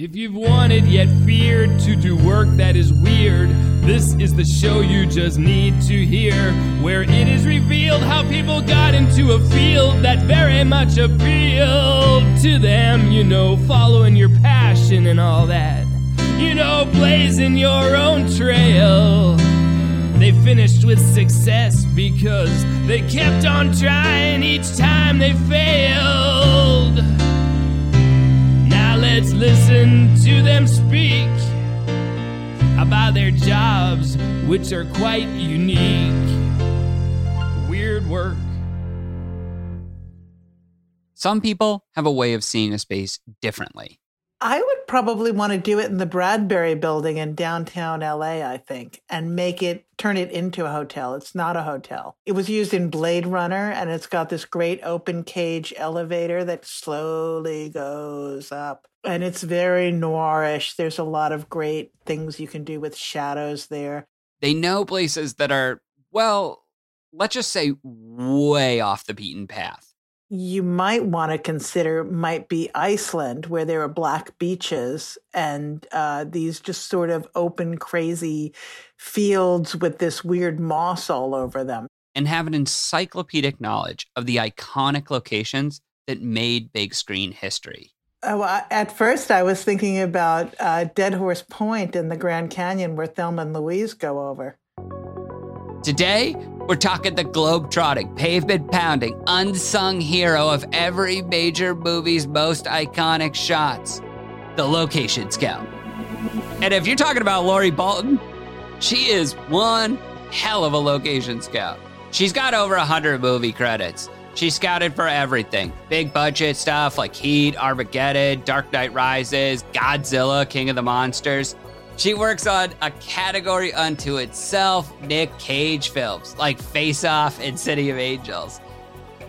If you've wanted yet feared to do work that is weird, this is the show you just need to hear, where it is revealed how people got into a field that very much appealed to them. You know, following your passion and all that. You know, blazing your own trail. They finished with success because they kept on trying each time they failed. Let's listen to them speak about their jobs, which are quite unique. Weird work. Some people have a way of seeing a space differently. I would probably want to do it in the Bradbury building in downtown LA, I think, and make it turn it into a hotel. It's not a hotel. It was used in Blade Runner and it's got this great open cage elevator that slowly goes up. And it's very noirish. There's a lot of great things you can do with shadows there. They know places that are, well, let's just say way off the beaten path you might want to consider might be Iceland, where there are black beaches and uh, these just sort of open, crazy fields with this weird moss all over them. And have an encyclopedic knowledge of the iconic locations that made big screen history. Oh, at first, I was thinking about uh, Dead Horse Point in the Grand Canyon, where Thelma and Louise go over. Today, we're talking the globe-trotting, pavement-pounding, unsung hero of every major movie's most iconic shots, the location scout. And if you're talking about Lori Balton, she is one hell of a location scout. She's got over 100 movie credits. She scouted for everything big budget stuff like Heat, Armageddon, Dark Knight Rises, Godzilla, King of the Monsters. She works on a category unto itself Nick Cage films like Face Off and City of Angels.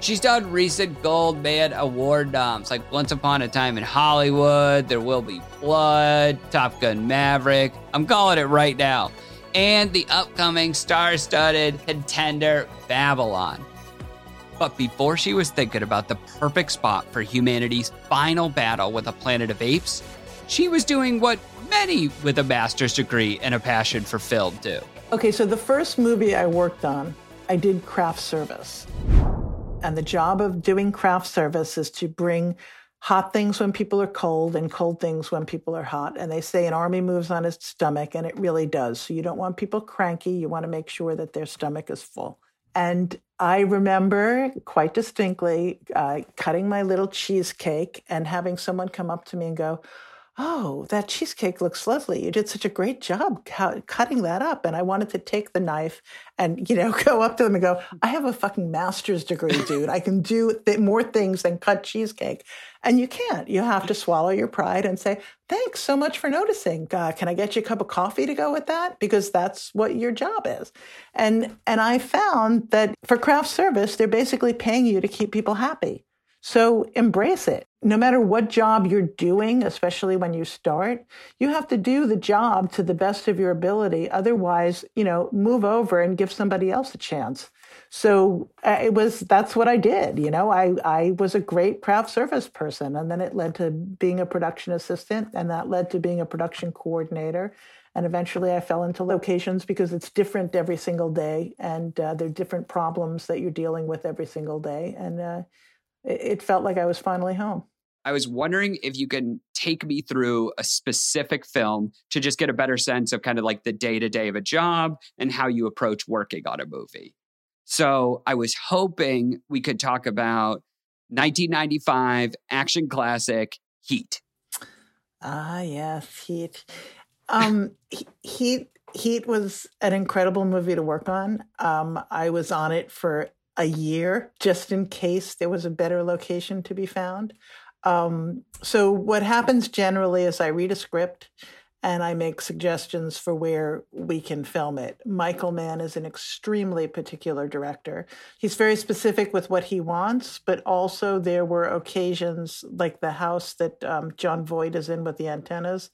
She's done recent Gold Man Award noms like Once Upon a Time in Hollywood, There Will Be Blood, Top Gun Maverick. I'm calling it right now. And the upcoming star studded contender Babylon. But before she was thinking about the perfect spot for humanity's final battle with a planet of apes, she was doing what many with a master's degree and a passion for film do. Okay, so the first movie I worked on, I did craft service. And the job of doing craft service is to bring hot things when people are cold and cold things when people are hot. And they say an army moves on its stomach, and it really does. So you don't want people cranky. You want to make sure that their stomach is full. And I remember quite distinctly uh, cutting my little cheesecake and having someone come up to me and go, oh, that cheesecake looks lovely. You did such a great job cu- cutting that up. And I wanted to take the knife and, you know, go up to them and go, I have a fucking master's degree, dude. I can do th- more things than cut cheesecake. And you can't. You have to swallow your pride and say, thanks so much for noticing. Uh, can I get you a cup of coffee to go with that? Because that's what your job is. And, and I found that for craft service, they're basically paying you to keep people happy. So embrace it. No matter what job you're doing, especially when you start, you have to do the job to the best of your ability. Otherwise, you know, move over and give somebody else a chance. So uh, it was that's what I did. You know, I I was a great craft service person, and then it led to being a production assistant, and that led to being a production coordinator. And eventually, I fell into locations because it's different every single day, and uh, there are different problems that you're dealing with every single day, and uh, it, felt like I was finally home. I was wondering if you can take me through a specific film to just get a better sense of kind of like the day to day of a job and how you approach working on a movie. So I was hoping we could talk about 1995 action classic Heat. Ah, yes, Heat. Um, Heat Heat was an incredible movie to work on. Um, I was on it for a year just in case there was a better location to be found. Um, so what happens generally is I read a script and I make suggestions for where we can film it. Michael Mann is an extremely particular director. He's very specific with what he wants, but also there were occasions like the house that um, Jon Voight is in with the antennas.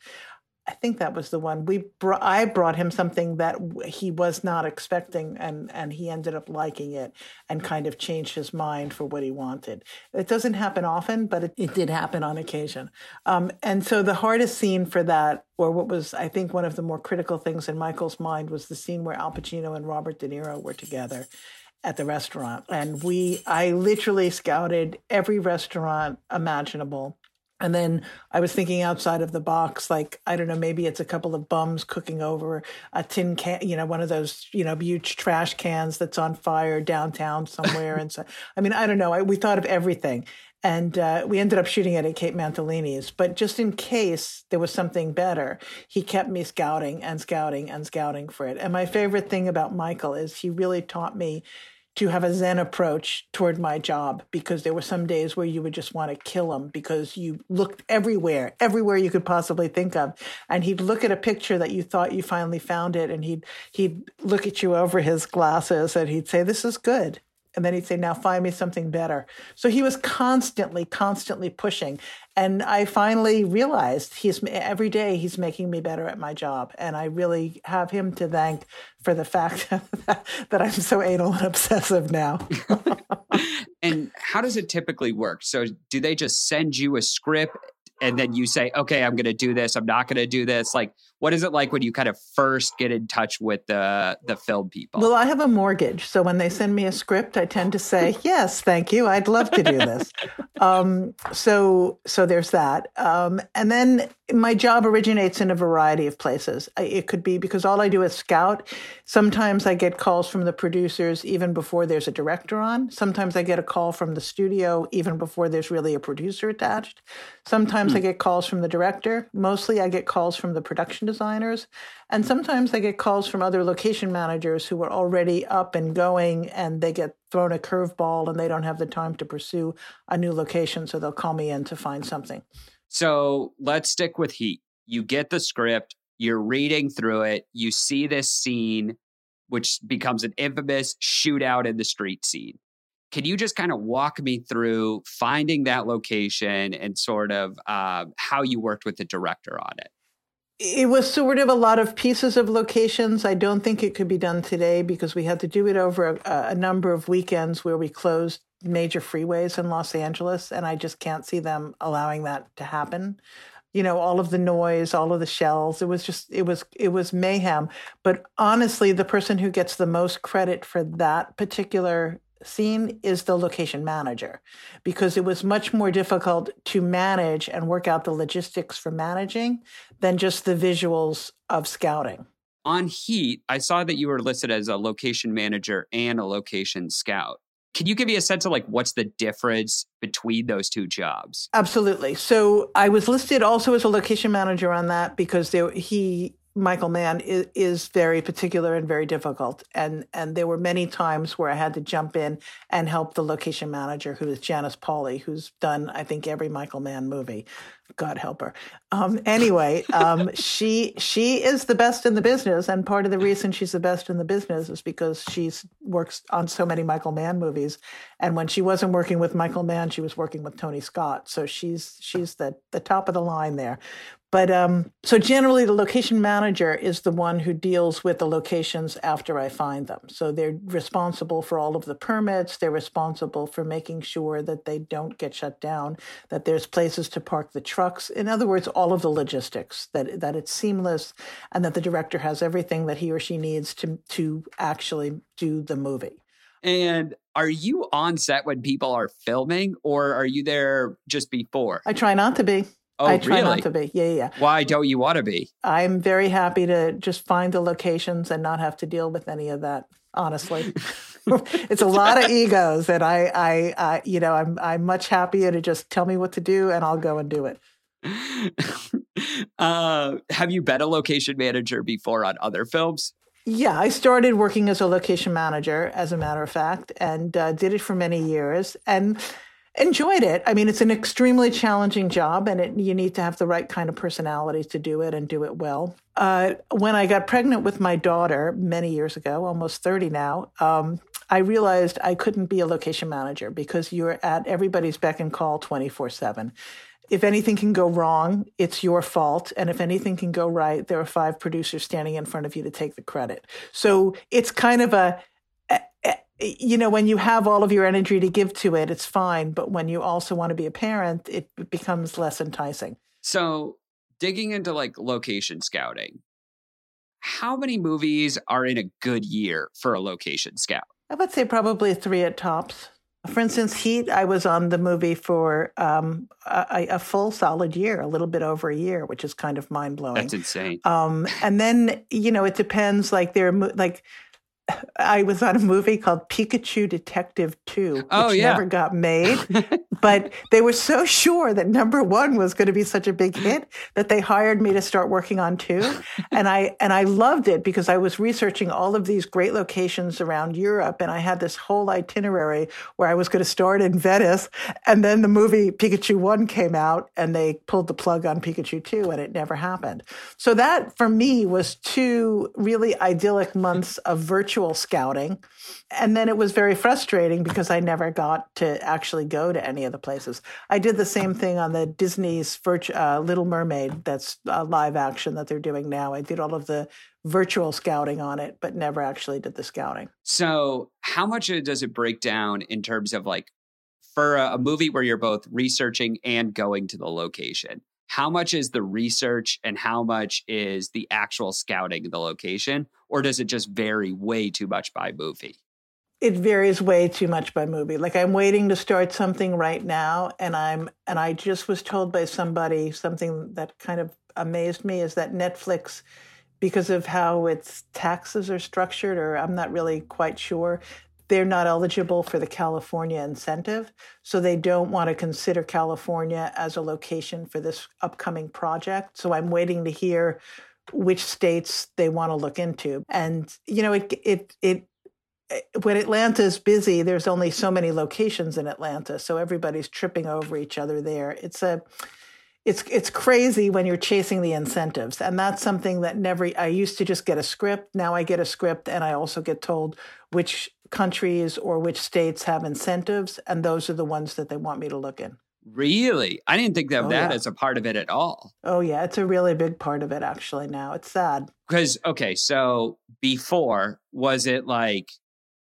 I think that was the one we brought. I brought him something that he was not expecting, and and he ended up liking it and kind of changed his mind for what he wanted. It doesn't happen often, but it, it did happen on occasion. Um, and so the hardest scene for that, or what was I think one of the more critical things in Michael's mind, was the scene where Al Pacino and Robert De Niro were together at the restaurant, and we I literally scouted every restaurant imaginable and then I was thinking outside of the box, like, I don't know, maybe it's a couple of bums cooking over a tin can, you know, one of those, you know, huge trash cans that's on fire downtown somewhere. and so, I mean, I don't know. I, we thought of everything. And uh, we ended up shooting it at Kate Mantilini's. But just in case there was something better, he kept me scouting and scouting and scouting for it. And my favorite thing about Michael is he really taught me to have a zen approach toward my job because there were some days where you would just want to kill him because you looked everywhere everywhere you could possibly think of. And he'd look at a picture that you thought you finally found it and he'd he'd look at you over his glasses and he'd say this is good and then he'd say now find me something better so he was constantly constantly pushing and i finally realized he's every day he's making me better at my job and i really have him to thank for the fact that I'm so anal and obsessive now. and how does it typically work? So, do they just send you a script and then you say, okay, I'm going to do this. I'm not going to do this. Like, what is it like when you kind of first get in touch with the the film people? Well, I have a mortgage, so when they send me a script, I tend to say, yes, thank you. I'd love to do this. um, so, so there's that. Um, and then my job originates in a variety of places. It could be because all I do is scout. Sometimes I get calls from the producers even before there's a director on. Sometimes I get a call from the studio even before there's really a producer attached. Sometimes mm. I get calls from the director. Mostly I get calls from the production designers. And sometimes they get calls from other location managers who are already up and going and they get thrown a curveball and they don't have the time to pursue a new location. So they'll call me in to find something. So let's stick with Heat. You get the script, you're reading through it, you see this scene, which becomes an infamous shootout in the street scene. Can you just kind of walk me through finding that location and sort of uh, how you worked with the director on it? It was sort of a lot of pieces of locations. I don't think it could be done today because we had to do it over a, a number of weekends where we closed major freeways in Los Angeles, and I just can't see them allowing that to happen. You know, all of the noise, all of the shells. It was just, it was, it was mayhem. But honestly, the person who gets the most credit for that particular scene is the location manager because it was much more difficult to manage and work out the logistics for managing than just the visuals of scouting. On Heat, I saw that you were listed as a location manager and a location scout. Can you give me a sense of like what's the difference between those two jobs? Absolutely. So I was listed also as a location manager on that because there, he Michael Mann is, is, very particular and very difficult. And and there were many times where I had to jump in and help the location manager, who is Janice Polley, who's done I think every Michael Mann movie. God help her. Um, anyway, um, she she is the best in the business, and part of the reason she's the best in the business is because she's works on so many Michael Mann movies. And when she wasn't working with Michael Mann, she was working with Tony Scott. So she's she's the the top of the line there. But um, so generally, the location manager is the one who deals with the locations after I find them. So they're responsible for all of the permits. They're responsible for making sure that they don't get shut down, that there's places to park the trucks. In other words, all of the logistics that that it's seamless, and that the director has everything that he or she needs to to actually do the movie. And are you on set when people are filming or are you there just before? I try not to be. Oh, I try really? not to be. Yeah, yeah. Why don't you want to be? I'm very happy to just find the locations and not have to deal with any of that. Honestly, it's a lot of egos, and I, I, I, you know, I'm, I'm much happier to just tell me what to do, and I'll go and do it. uh, have you been a location manager before on other films? Yeah, I started working as a location manager, as a matter of fact, and uh, did it for many years and enjoyed it. I mean, it's an extremely challenging job, and it, you need to have the right kind of personality to do it and do it well. Uh, when I got pregnant with my daughter many years ago, almost 30 now, um, I realized I couldn't be a location manager because you're at everybody's beck and call 24 7 if anything can go wrong, it's your fault. And if anything can go right, there are five producers standing in front of you to take the credit. So it's kind of a, you know, when you have all of your energy to give to it, it's fine. But when you also want to be a parent, it becomes less enticing. So digging into like location scouting, how many movies are in a good year for a location scout? I would say probably three at tops. For instance, Heat, I was on the movie for um, a, a, full solid year, a little bit over a year, which is kind of mind blowing. That's insane. Um, and then, you know, it depends. Like, there, like, I was on a movie called Pikachu Detective 2, which oh, yeah. never got made. but they were so sure that number one was going to be such a big hit that they hired me to start working on two. and I and I loved it because I was researching all of these great locations around Europe and I had this whole itinerary where I was going to start in Venice. And then the movie Pikachu 1 came out and they pulled the plug on Pikachu 2 and it never happened. So that for me was two really idyllic months of virtual virtual scouting. And then it was very frustrating because I never got to actually go to any of the places. I did the same thing on the Disney's uh, Little Mermaid, that's a live action that they're doing now. I did all of the virtual scouting on it, but never actually did the scouting. So, how much does it break down in terms of like for a, a movie where you're both researching and going to the location? How much is the research and how much is the actual scouting of the location or does it just vary way too much by movie? It varies way too much by movie. Like i'm waiting to start something right now and i'm and i just was told by somebody something that kind of amazed me is that netflix because of how its taxes are structured or i'm not really quite sure they're not eligible for the California incentive. So they don't want to consider California as a location for this upcoming project. So I'm waiting to hear which states they want to look into. And, you know, it, it, it, when Atlanta is busy, there's only so many locations in Atlanta, so everybody's tripping over each other there. It's a it's it's crazy when you're chasing the incentives and that's something that never i used to just get a script now i get a script and i also get told which countries or which states have incentives and those are the ones that they want me to look in. Really? I didn't think of oh, that yeah. as a part of it at all. Oh yeah it's a really big part of it actually now. It's sad. Because okay so before was it like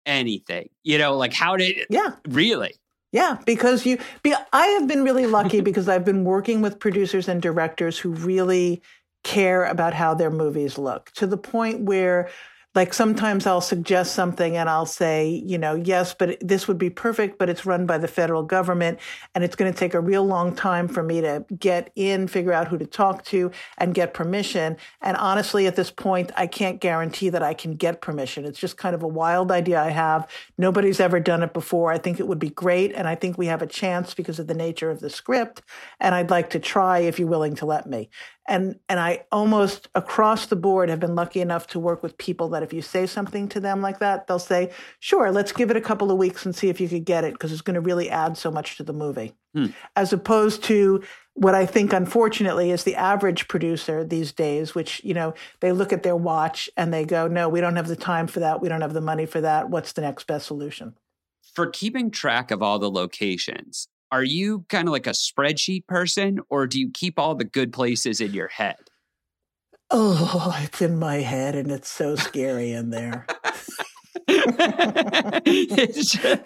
anything? You know like how did yeah. Really? Yeah, because you be, I have been really lucky because I've been working with producers and directors who really care about how their movies look to the point where like sometimes I'll suggest something and I'll say, you know, yes, but this would be perfect, but it's run by the federal government and it's going to take a real long time for me to get in, figure out who to talk to and get permission. And honestly, at this point, I can't guarantee that I can get permission. It's just kind of a wild idea I have. Nobody's ever done it before. I think it would be great. And I think we have a chance because of the nature of the script. And I'd like to try if you're willing to let me and and I almost across the board have been lucky enough to work with people that if you say something to them like that, they'll say, "Sure, let's give it a couple of weeks and see if you could get it because it's going to really add so much to the movie." Hmm. As opposed to what I think unfortunately is the average producer these days, which, you know, they look at their watch and they go, "No, we don't have the time for that. We don't have the money for that. What's the next best solution?" For keeping track of all the locations, are you kind of like a spreadsheet person or do you keep all the good places in your head? Oh, it's in my head and it's so scary in there.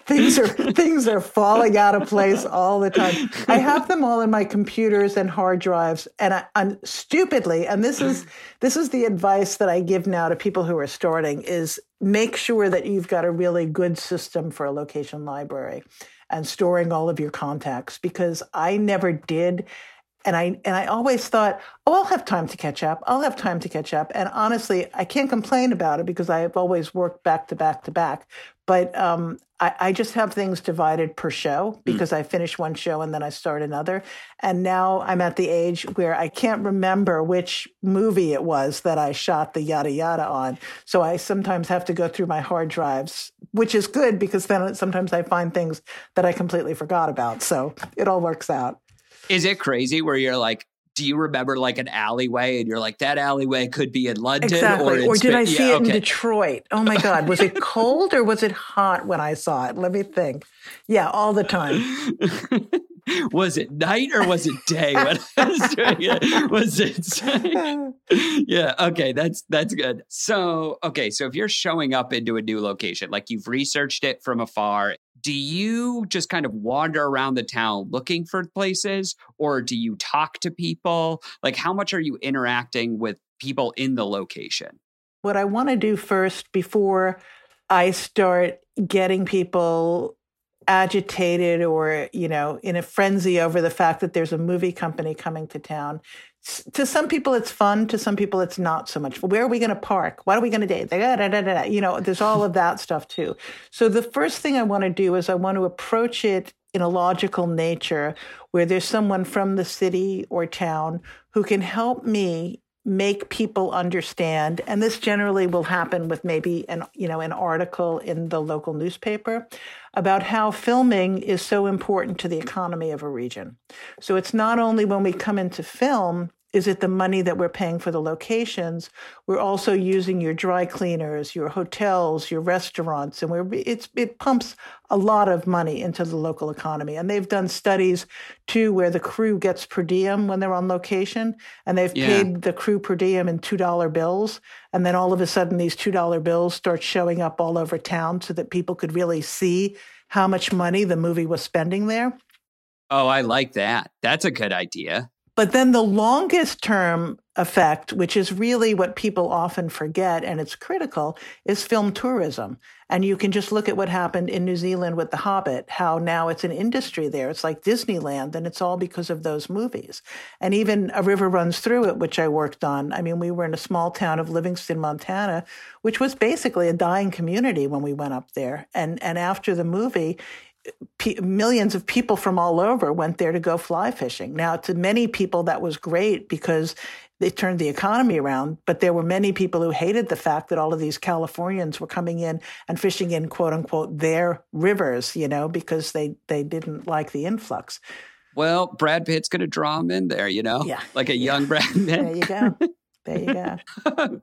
things are things are falling out of place all the time. I have them all in my computers and hard drives, and I, am stupidly. And this is this is the advice that I give now to people who are starting: is make sure that you've got a really good system for a location library and storing all of your contacts because I never did and I and I always thought, oh, I'll have time to catch up. I'll have time to catch up. And honestly, I can't complain about it because I have always worked back to back to back. But um, I, I, just have things divided per show hmm. because mm. I finish one show and then I start another. And now I'm at the age where I can't remember which movie it was that I shot the yada yada on. So I sometimes have to go through my hard drives, which is good because then sometimes I find things that I completely forgot about. So it all works out. Is it crazy where you're like, do you remember like an alleyway and you're like that alleyway could be in london exactly. or, or did i see yeah, it okay. in detroit oh my god was it cold or was it hot when i saw it let me think yeah all the time was it night or was it day when I was doing it? Was it? yeah. Okay. That's that's good. So okay. So if you're showing up into a new location, like you've researched it from afar, do you just kind of wander around the town looking for places, or do you talk to people? Like, how much are you interacting with people in the location? What I want to do first before I start getting people agitated or you know in a frenzy over the fact that there's a movie company coming to town. To some people it's fun to some people it's not so much. Where are we going to park? What are we going to do you know there's all of that stuff too. So the first thing i want to do is i want to approach it in a logical nature where there's someone from the city or town who can help me make people understand and this generally will happen with maybe an you know an article in the local newspaper about how filming is so important to the economy of a region. So it's not only when we come into film is it the money that we're paying for the locations? We're also using your dry cleaners, your hotels, your restaurants, and we're it's it pumps a lot of money into the local economy. And they've done studies too where the crew gets per diem when they're on location, and they've yeah. paid the crew per diem in two dollar bills, and then all of a sudden these two dollar bills start showing up all over town so that people could really see how much money the movie was spending there. Oh, I like that. That's a good idea. But then the longest term effect, which is really what people often forget and it's critical, is film tourism. And you can just look at what happened in New Zealand with The Hobbit, how now it's an industry there. It's like Disneyland, and it's all because of those movies. And even A River Runs Through It, which I worked on. I mean, we were in a small town of Livingston, Montana, which was basically a dying community when we went up there. And, and after the movie, P- millions of people from all over went there to go fly fishing. Now, to many people, that was great because they turned the economy around. But there were many people who hated the fact that all of these Californians were coming in and fishing in quote unquote their rivers, you know, because they, they didn't like the influx. Well, Brad Pitt's going to draw them in there, you know, yeah, like a yeah. young Brad Pitt. There you go. There you go.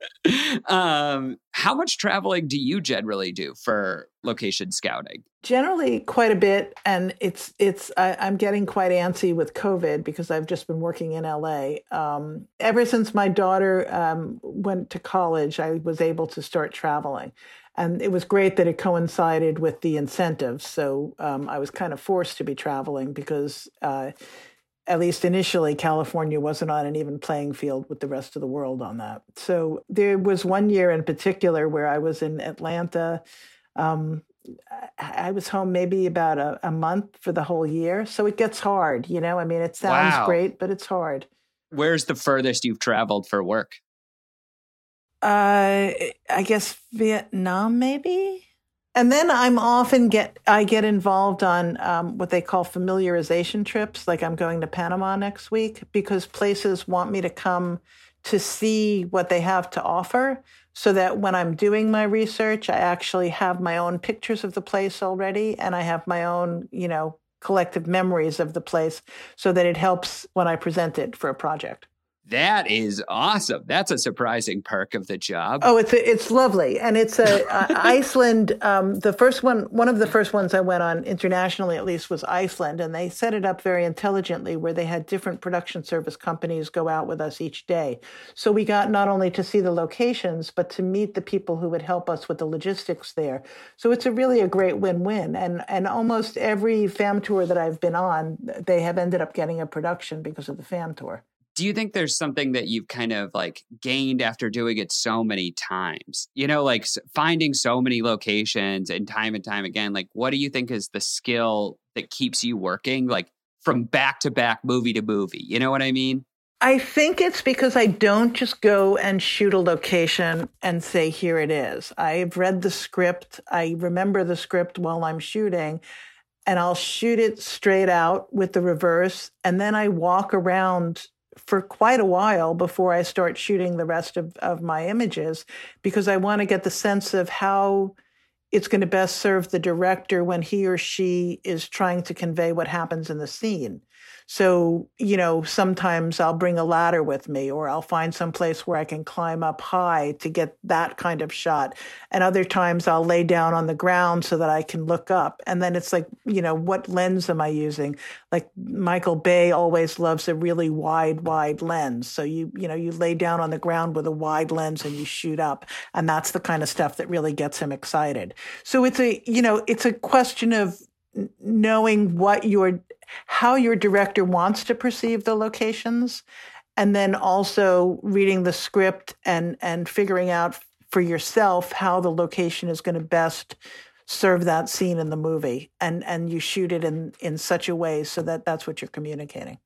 um, how much traveling do you generally do for location scouting? Generally, quite a bit, and it's it's. I, am getting quite antsy with COVID because I've just been working in LA. Um, ever since my daughter um, went to college, I was able to start traveling, and it was great that it coincided with the incentives. So um, I was kind of forced to be traveling because. Uh, at least initially, California wasn't on an even playing field with the rest of the world on that. So there was one year in particular where I was in Atlanta. Um, I was home maybe about a, a, month for the whole year. So it gets hard, you know? I mean, it sounds wow. great, but it's hard. Where's the furthest you've traveled for work? Uh, I guess Vietnam, maybe and then I'm often get I get involved on um, what they call familiarization trips. Like I'm going to Panama next week because places want me to come to see what they have to offer, so that when I'm doing my research, I actually have my own pictures of the place already, and I have my own you know collective memories of the place, so that it helps when I present it for a project. That is awesome. That's a surprising perk of the job. Oh, it's a, it's lovely, and it's a uh, Iceland. Um, the first one, one of the first ones I went on internationally, at least, was Iceland, and they set it up very intelligently, where they had different production service companies go out with us each day. So we got not only to see the locations, but to meet the people who would help us with the logistics there. So it's a really a great win-win, and and almost every fam tour that I've been on, they have ended up getting a production because of the fam tour do you think there's something that you've kind of like gained after doing it so many times you know like finding so many locations and time and time again like what do you think is the skill that keeps you working like from back to back movie to movie you know what i mean I think it's because I don't just go and shoot a location and say, here it is. I've read the script. I remember the script while I'm shooting, and I'll shoot it straight out with the reverse. And then I walk around for quite a while before I start shooting the rest of, of my images because I want to get the sense of how it's going to best serve the director when he or she is trying to convey what happens in the scene. So, you know, sometimes I'll bring a ladder with me or I'll find some place where I can climb up high to get that kind of shot. And other times I'll lay down on the ground so that I can look up. And then it's like, you know, what lens am I using? Like Michael Bay always loves a really wide, wide lens. So you, you know, you lay down on the ground with a wide lens and you shoot up. And that's the kind of stuff that really gets him excited. So it's a, you know, it's a question of knowing what your how your director wants to perceive the locations and then also reading the script and and figuring out for yourself how the location is going to best serve that scene in the movie. And and you shoot it in in such a way so that that's what you're communicating.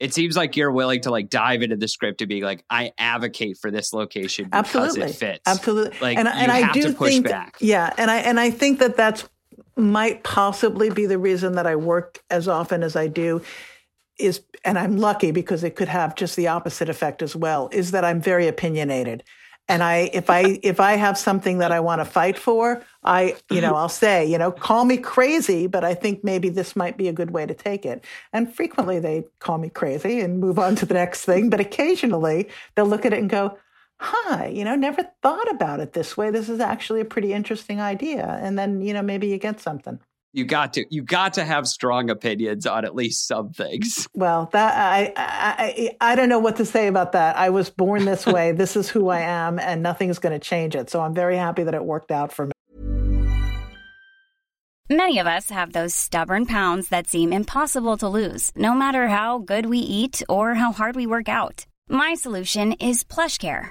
It seems like you're willing to like dive into the script to be like i advocate for this location because absolutely. it fits. Absolutely like and, and i do think back. yeah and i and i think that that's might possibly be the reason that I work as often as I do is and I'm lucky because it could have just the opposite effect as well is that I'm very opinionated. And I if I if I have something that I want to fight for, I you know, I'll say, you know, call me crazy, but I think maybe this might be a good way to take it. And frequently they call me crazy and move on to the next thing, but occasionally they'll look at it and go, huh, you know, never thought about it this way. This is actually a pretty interesting idea. And then, you know, maybe you get something. You got to you got to have strong opinions on at least some things. Well, that I I I don't know what to say about that. I was born this way. this is who I am and nothing is going to change it. So I'm very happy that it worked out for me. Many of us have those stubborn pounds that seem impossible to lose, no matter how good we eat or how hard we work out. My solution is PlushCare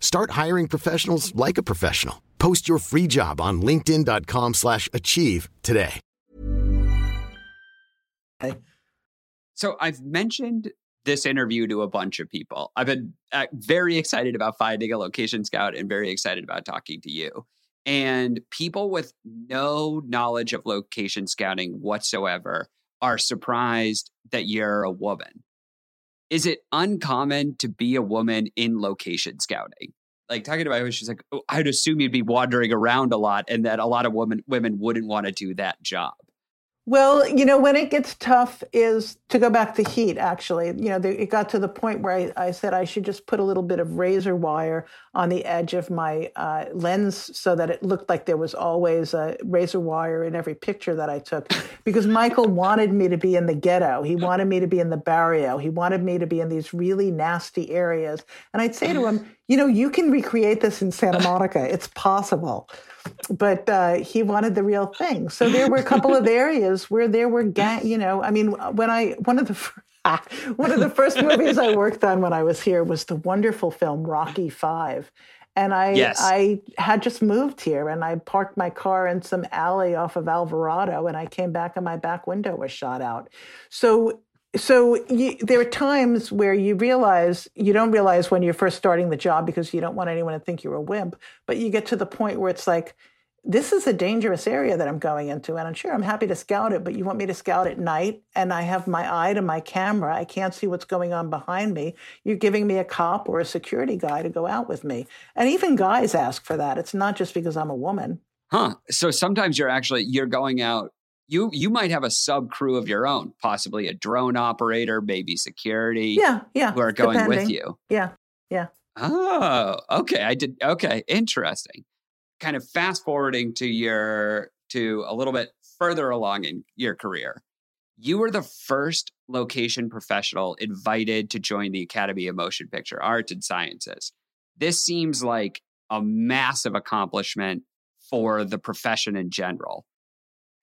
Start hiring professionals like a professional. Post your free job on linkedin.com slash achieve today. So I've mentioned this interview to a bunch of people. I've been uh, very excited about finding a location scout and very excited about talking to you. And people with no knowledge of location scouting whatsoever are surprised that you're a woman. Is it uncommon to be a woman in location scouting? like talking about it, she's like, oh, I'd assume you'd be wandering around a lot, and that a lot of women women wouldn't want to do that job. Well, you know, when it gets tough is to go back to heat, actually. You know, it got to the point where I, I, said I should just put a little bit of razor wire on the edge of my uh, lens so that it looked like there was always a razor wire in every picture that I took. Because Michael wanted me to be in the ghetto. He wanted me to be in the barrio. He wanted me to be in these really nasty areas. And I'd say to him, you know, you can recreate this in Santa Monica. It's possible but uh, he wanted the real thing. So there were a couple of areas where there were gang. You know, I mean, when I one of the One of the first movies I worked on when I was here was the wonderful film Rocky Five. And I Yes. I had just moved here and I parked my car in some alley off of Alvarado and I came back and my back window was shot out. So so you, there are times where you realize you don't realize when you're first starting the job because you don't want anyone to think you're a wimp, but you get to the point where it's like this is a dangerous area that I'm going into. And I'm sure I'm happy to scout it, but you want me to scout at night and I have my eye to my camera. I can't see what's going on behind me. You're giving me a cop or a security guy to go out with me. And even guys ask for that. It's not just because I'm a woman. Huh. So sometimes you're actually you're going out. You you might have a sub crew of your own, possibly a drone operator, maybe security, Yeah, yeah. who are going with you. Yeah, yeah. Oh, okay. I did. Okay, interesting. Kind of fast forwarding to your to a little bit further along in your career. You were the first location professional invited to join the Academy of Motion Picture Arts and Sciences. This seems like a massive accomplishment for the profession in general.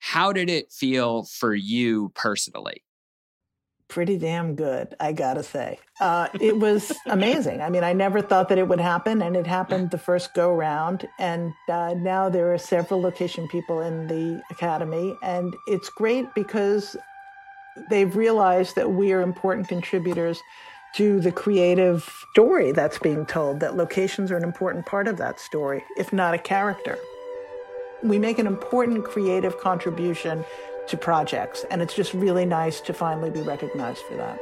How did it feel for you personally? pretty damn good, I gotta say. Uh, it was amazing. I mean, I never thought that it would happen, and it happened the first go round. And uh, now there are several location people in the academy, and it's great because they've realized that we are important contributors to the creative story that's being told, that locations are an important part of that story, if not a character. We make an important creative contribution to projects, and it's just really nice to finally be recognized for that.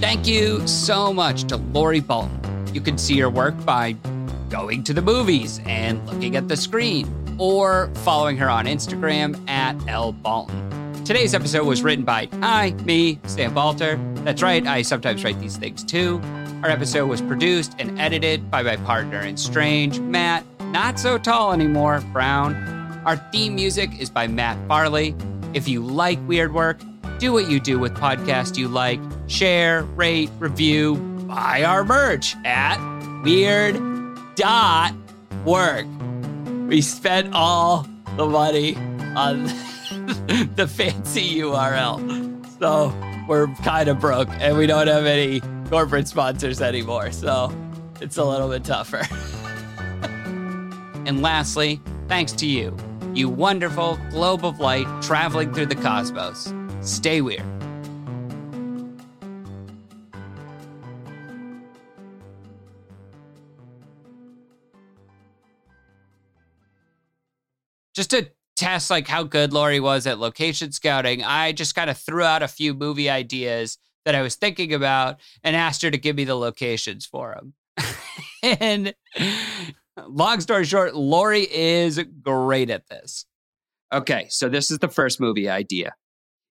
Thank you so much to Lori Balton. You can see her work by going to the movies and looking at the screen or following her on Instagram at L Bolton. Today's episode was written by I, me, Sam Balter. That's right, I sometimes write these things too. Our episode was produced and edited by my partner in Strange, Matt, not so tall anymore, Brown. Our theme music is by Matt Farley. If you like weird work, do what you do with podcasts you like. Share, rate, review, buy our merch at weird.work. We spent all the money on the fancy URL. So we're kind of broke and we don't have any corporate sponsors anymore. So it's a little bit tougher. and lastly, thanks to you, you wonderful globe of light traveling through the cosmos. Stay weird. just to test like how good Lori was at location scouting, I just kind of threw out a few movie ideas that I was thinking about and asked her to give me the locations for them. and long story short, Lori is great at this. Okay, so this is the first movie idea.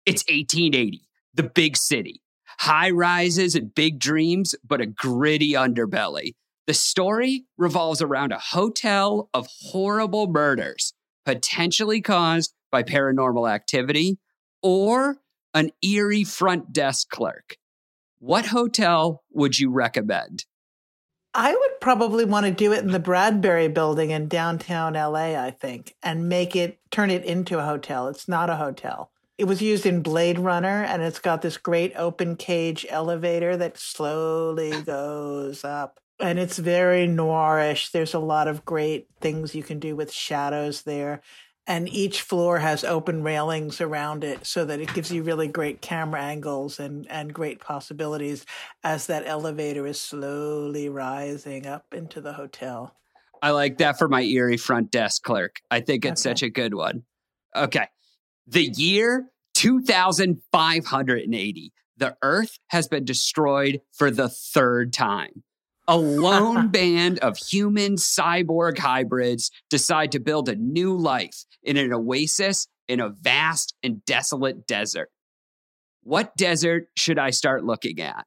It's 1880, the big city. High rises and big dreams, but a gritty underbelly. The story revolves around a hotel of horrible murders potentially caused by paranormal activity or an eerie front desk clerk. What hotel would you recommend? I would probably want to do it in the Bradbury building in downtown LA, I think, and make it turn it into a hotel. It's not a hotel. It was used in Blade Runner and it's got this great open cage elevator that slowly goes up. And it's very noirish. There's a lot of great things you can do with shadows there. And each floor has open railings around it so that it gives you really great camera angles and, and great possibilities as that elevator is slowly rising up into the hotel. I like that for my eerie front desk clerk. I think it's Okay. such a good one. Okay. The year 2580. The Earth has been destroyed for the third time. A lone band of human cyborg hybrids decide to build a new life in an oasis in a vast and desolate desert. What desert should I start looking at?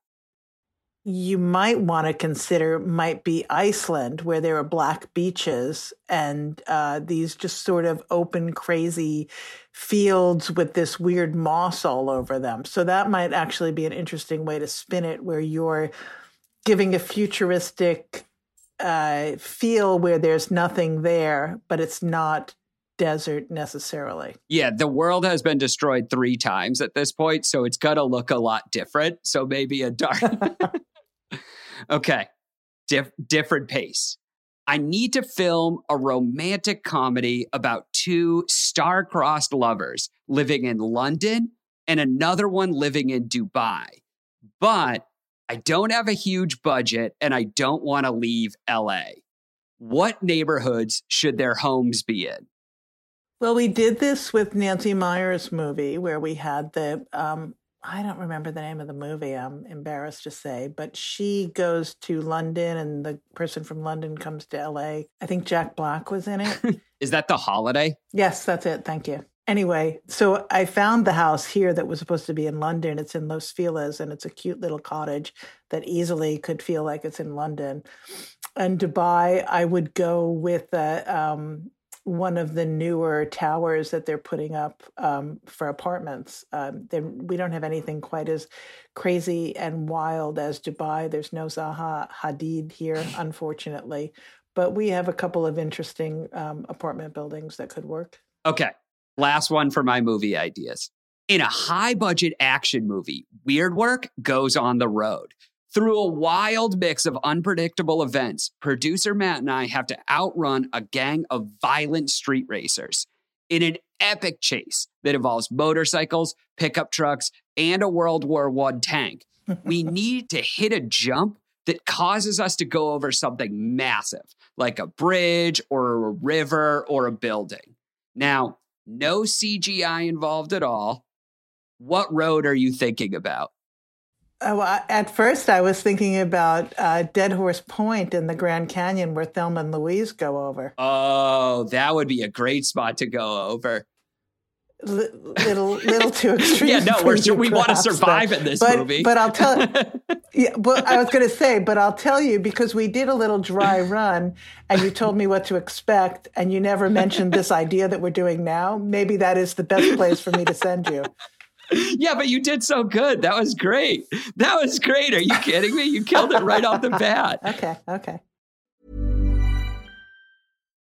you might want to consider might be Iceland, where there are black beaches and uh, these just sort of open, crazy fields with this weird moss all over them. So that might actually be an interesting way to spin it, where you're giving a futuristic uh, feel where there's nothing there, but it's not desert necessarily. Yeah, the world has been destroyed three times at this point, so it's to look a lot different. So maybe a dark. okay, Dif- different pace. I need to film a romantic comedy about two star-crossed lovers living in London and another one living in Dubai. But I don't have a huge budget and I don't want to leave LA. What neighborhoods should their homes be in? Well, we did this with Nancy Meyers' movie where we had the, um, I don't remember the name of the movie, I'm embarrassed to say, but she goes to London and the person from London comes to LA. I think Jack Black was in it. Is that the holiday? Yes, that's it. Thank you. Anyway, so I found the house here that was supposed to be in London. It's in Los Feliz and it's a cute little cottage that easily could feel like it's in London. And Dubai, I would go with uh, um, one of the newer towers that they're putting up um, for apartments. Um, we don't have anything quite as crazy and wild as Dubai. There's no Zaha Hadid here, unfortunately, but we have a couple of interesting um, apartment buildings that could work. Okay. Last one for my movie ideas. In a high budget action movie, weird work goes on the road. Through a wild mix of unpredictable events, producer Matt and I have to outrun a gang of violent street racers in an epic chase that involves motorcycles, pickup trucks, and a World War I tank. we need to hit a jump that causes us to go over something massive, like a bridge or a river or a building. Now, no CGI involved at all. What road are you thinking about? Oh, at first, I was thinking about uh, Dead Horse Point in the Grand Canyon where Thelma and Louise go over. Oh, that would be a great spot to go over. Little, little too extreme. yeah, no, we're, we want to survive but, in this but, movie. But I'll tell. yeah, well, I was going to say, but I'll tell you because we did a little dry run, and you told me what to expect, and you never mentioned this idea that we're doing now. Maybe that is the best place for me to send you. yeah, but you did so good. That was great. That was great. Are you kidding me? You killed it right off the bat. Okay, okay.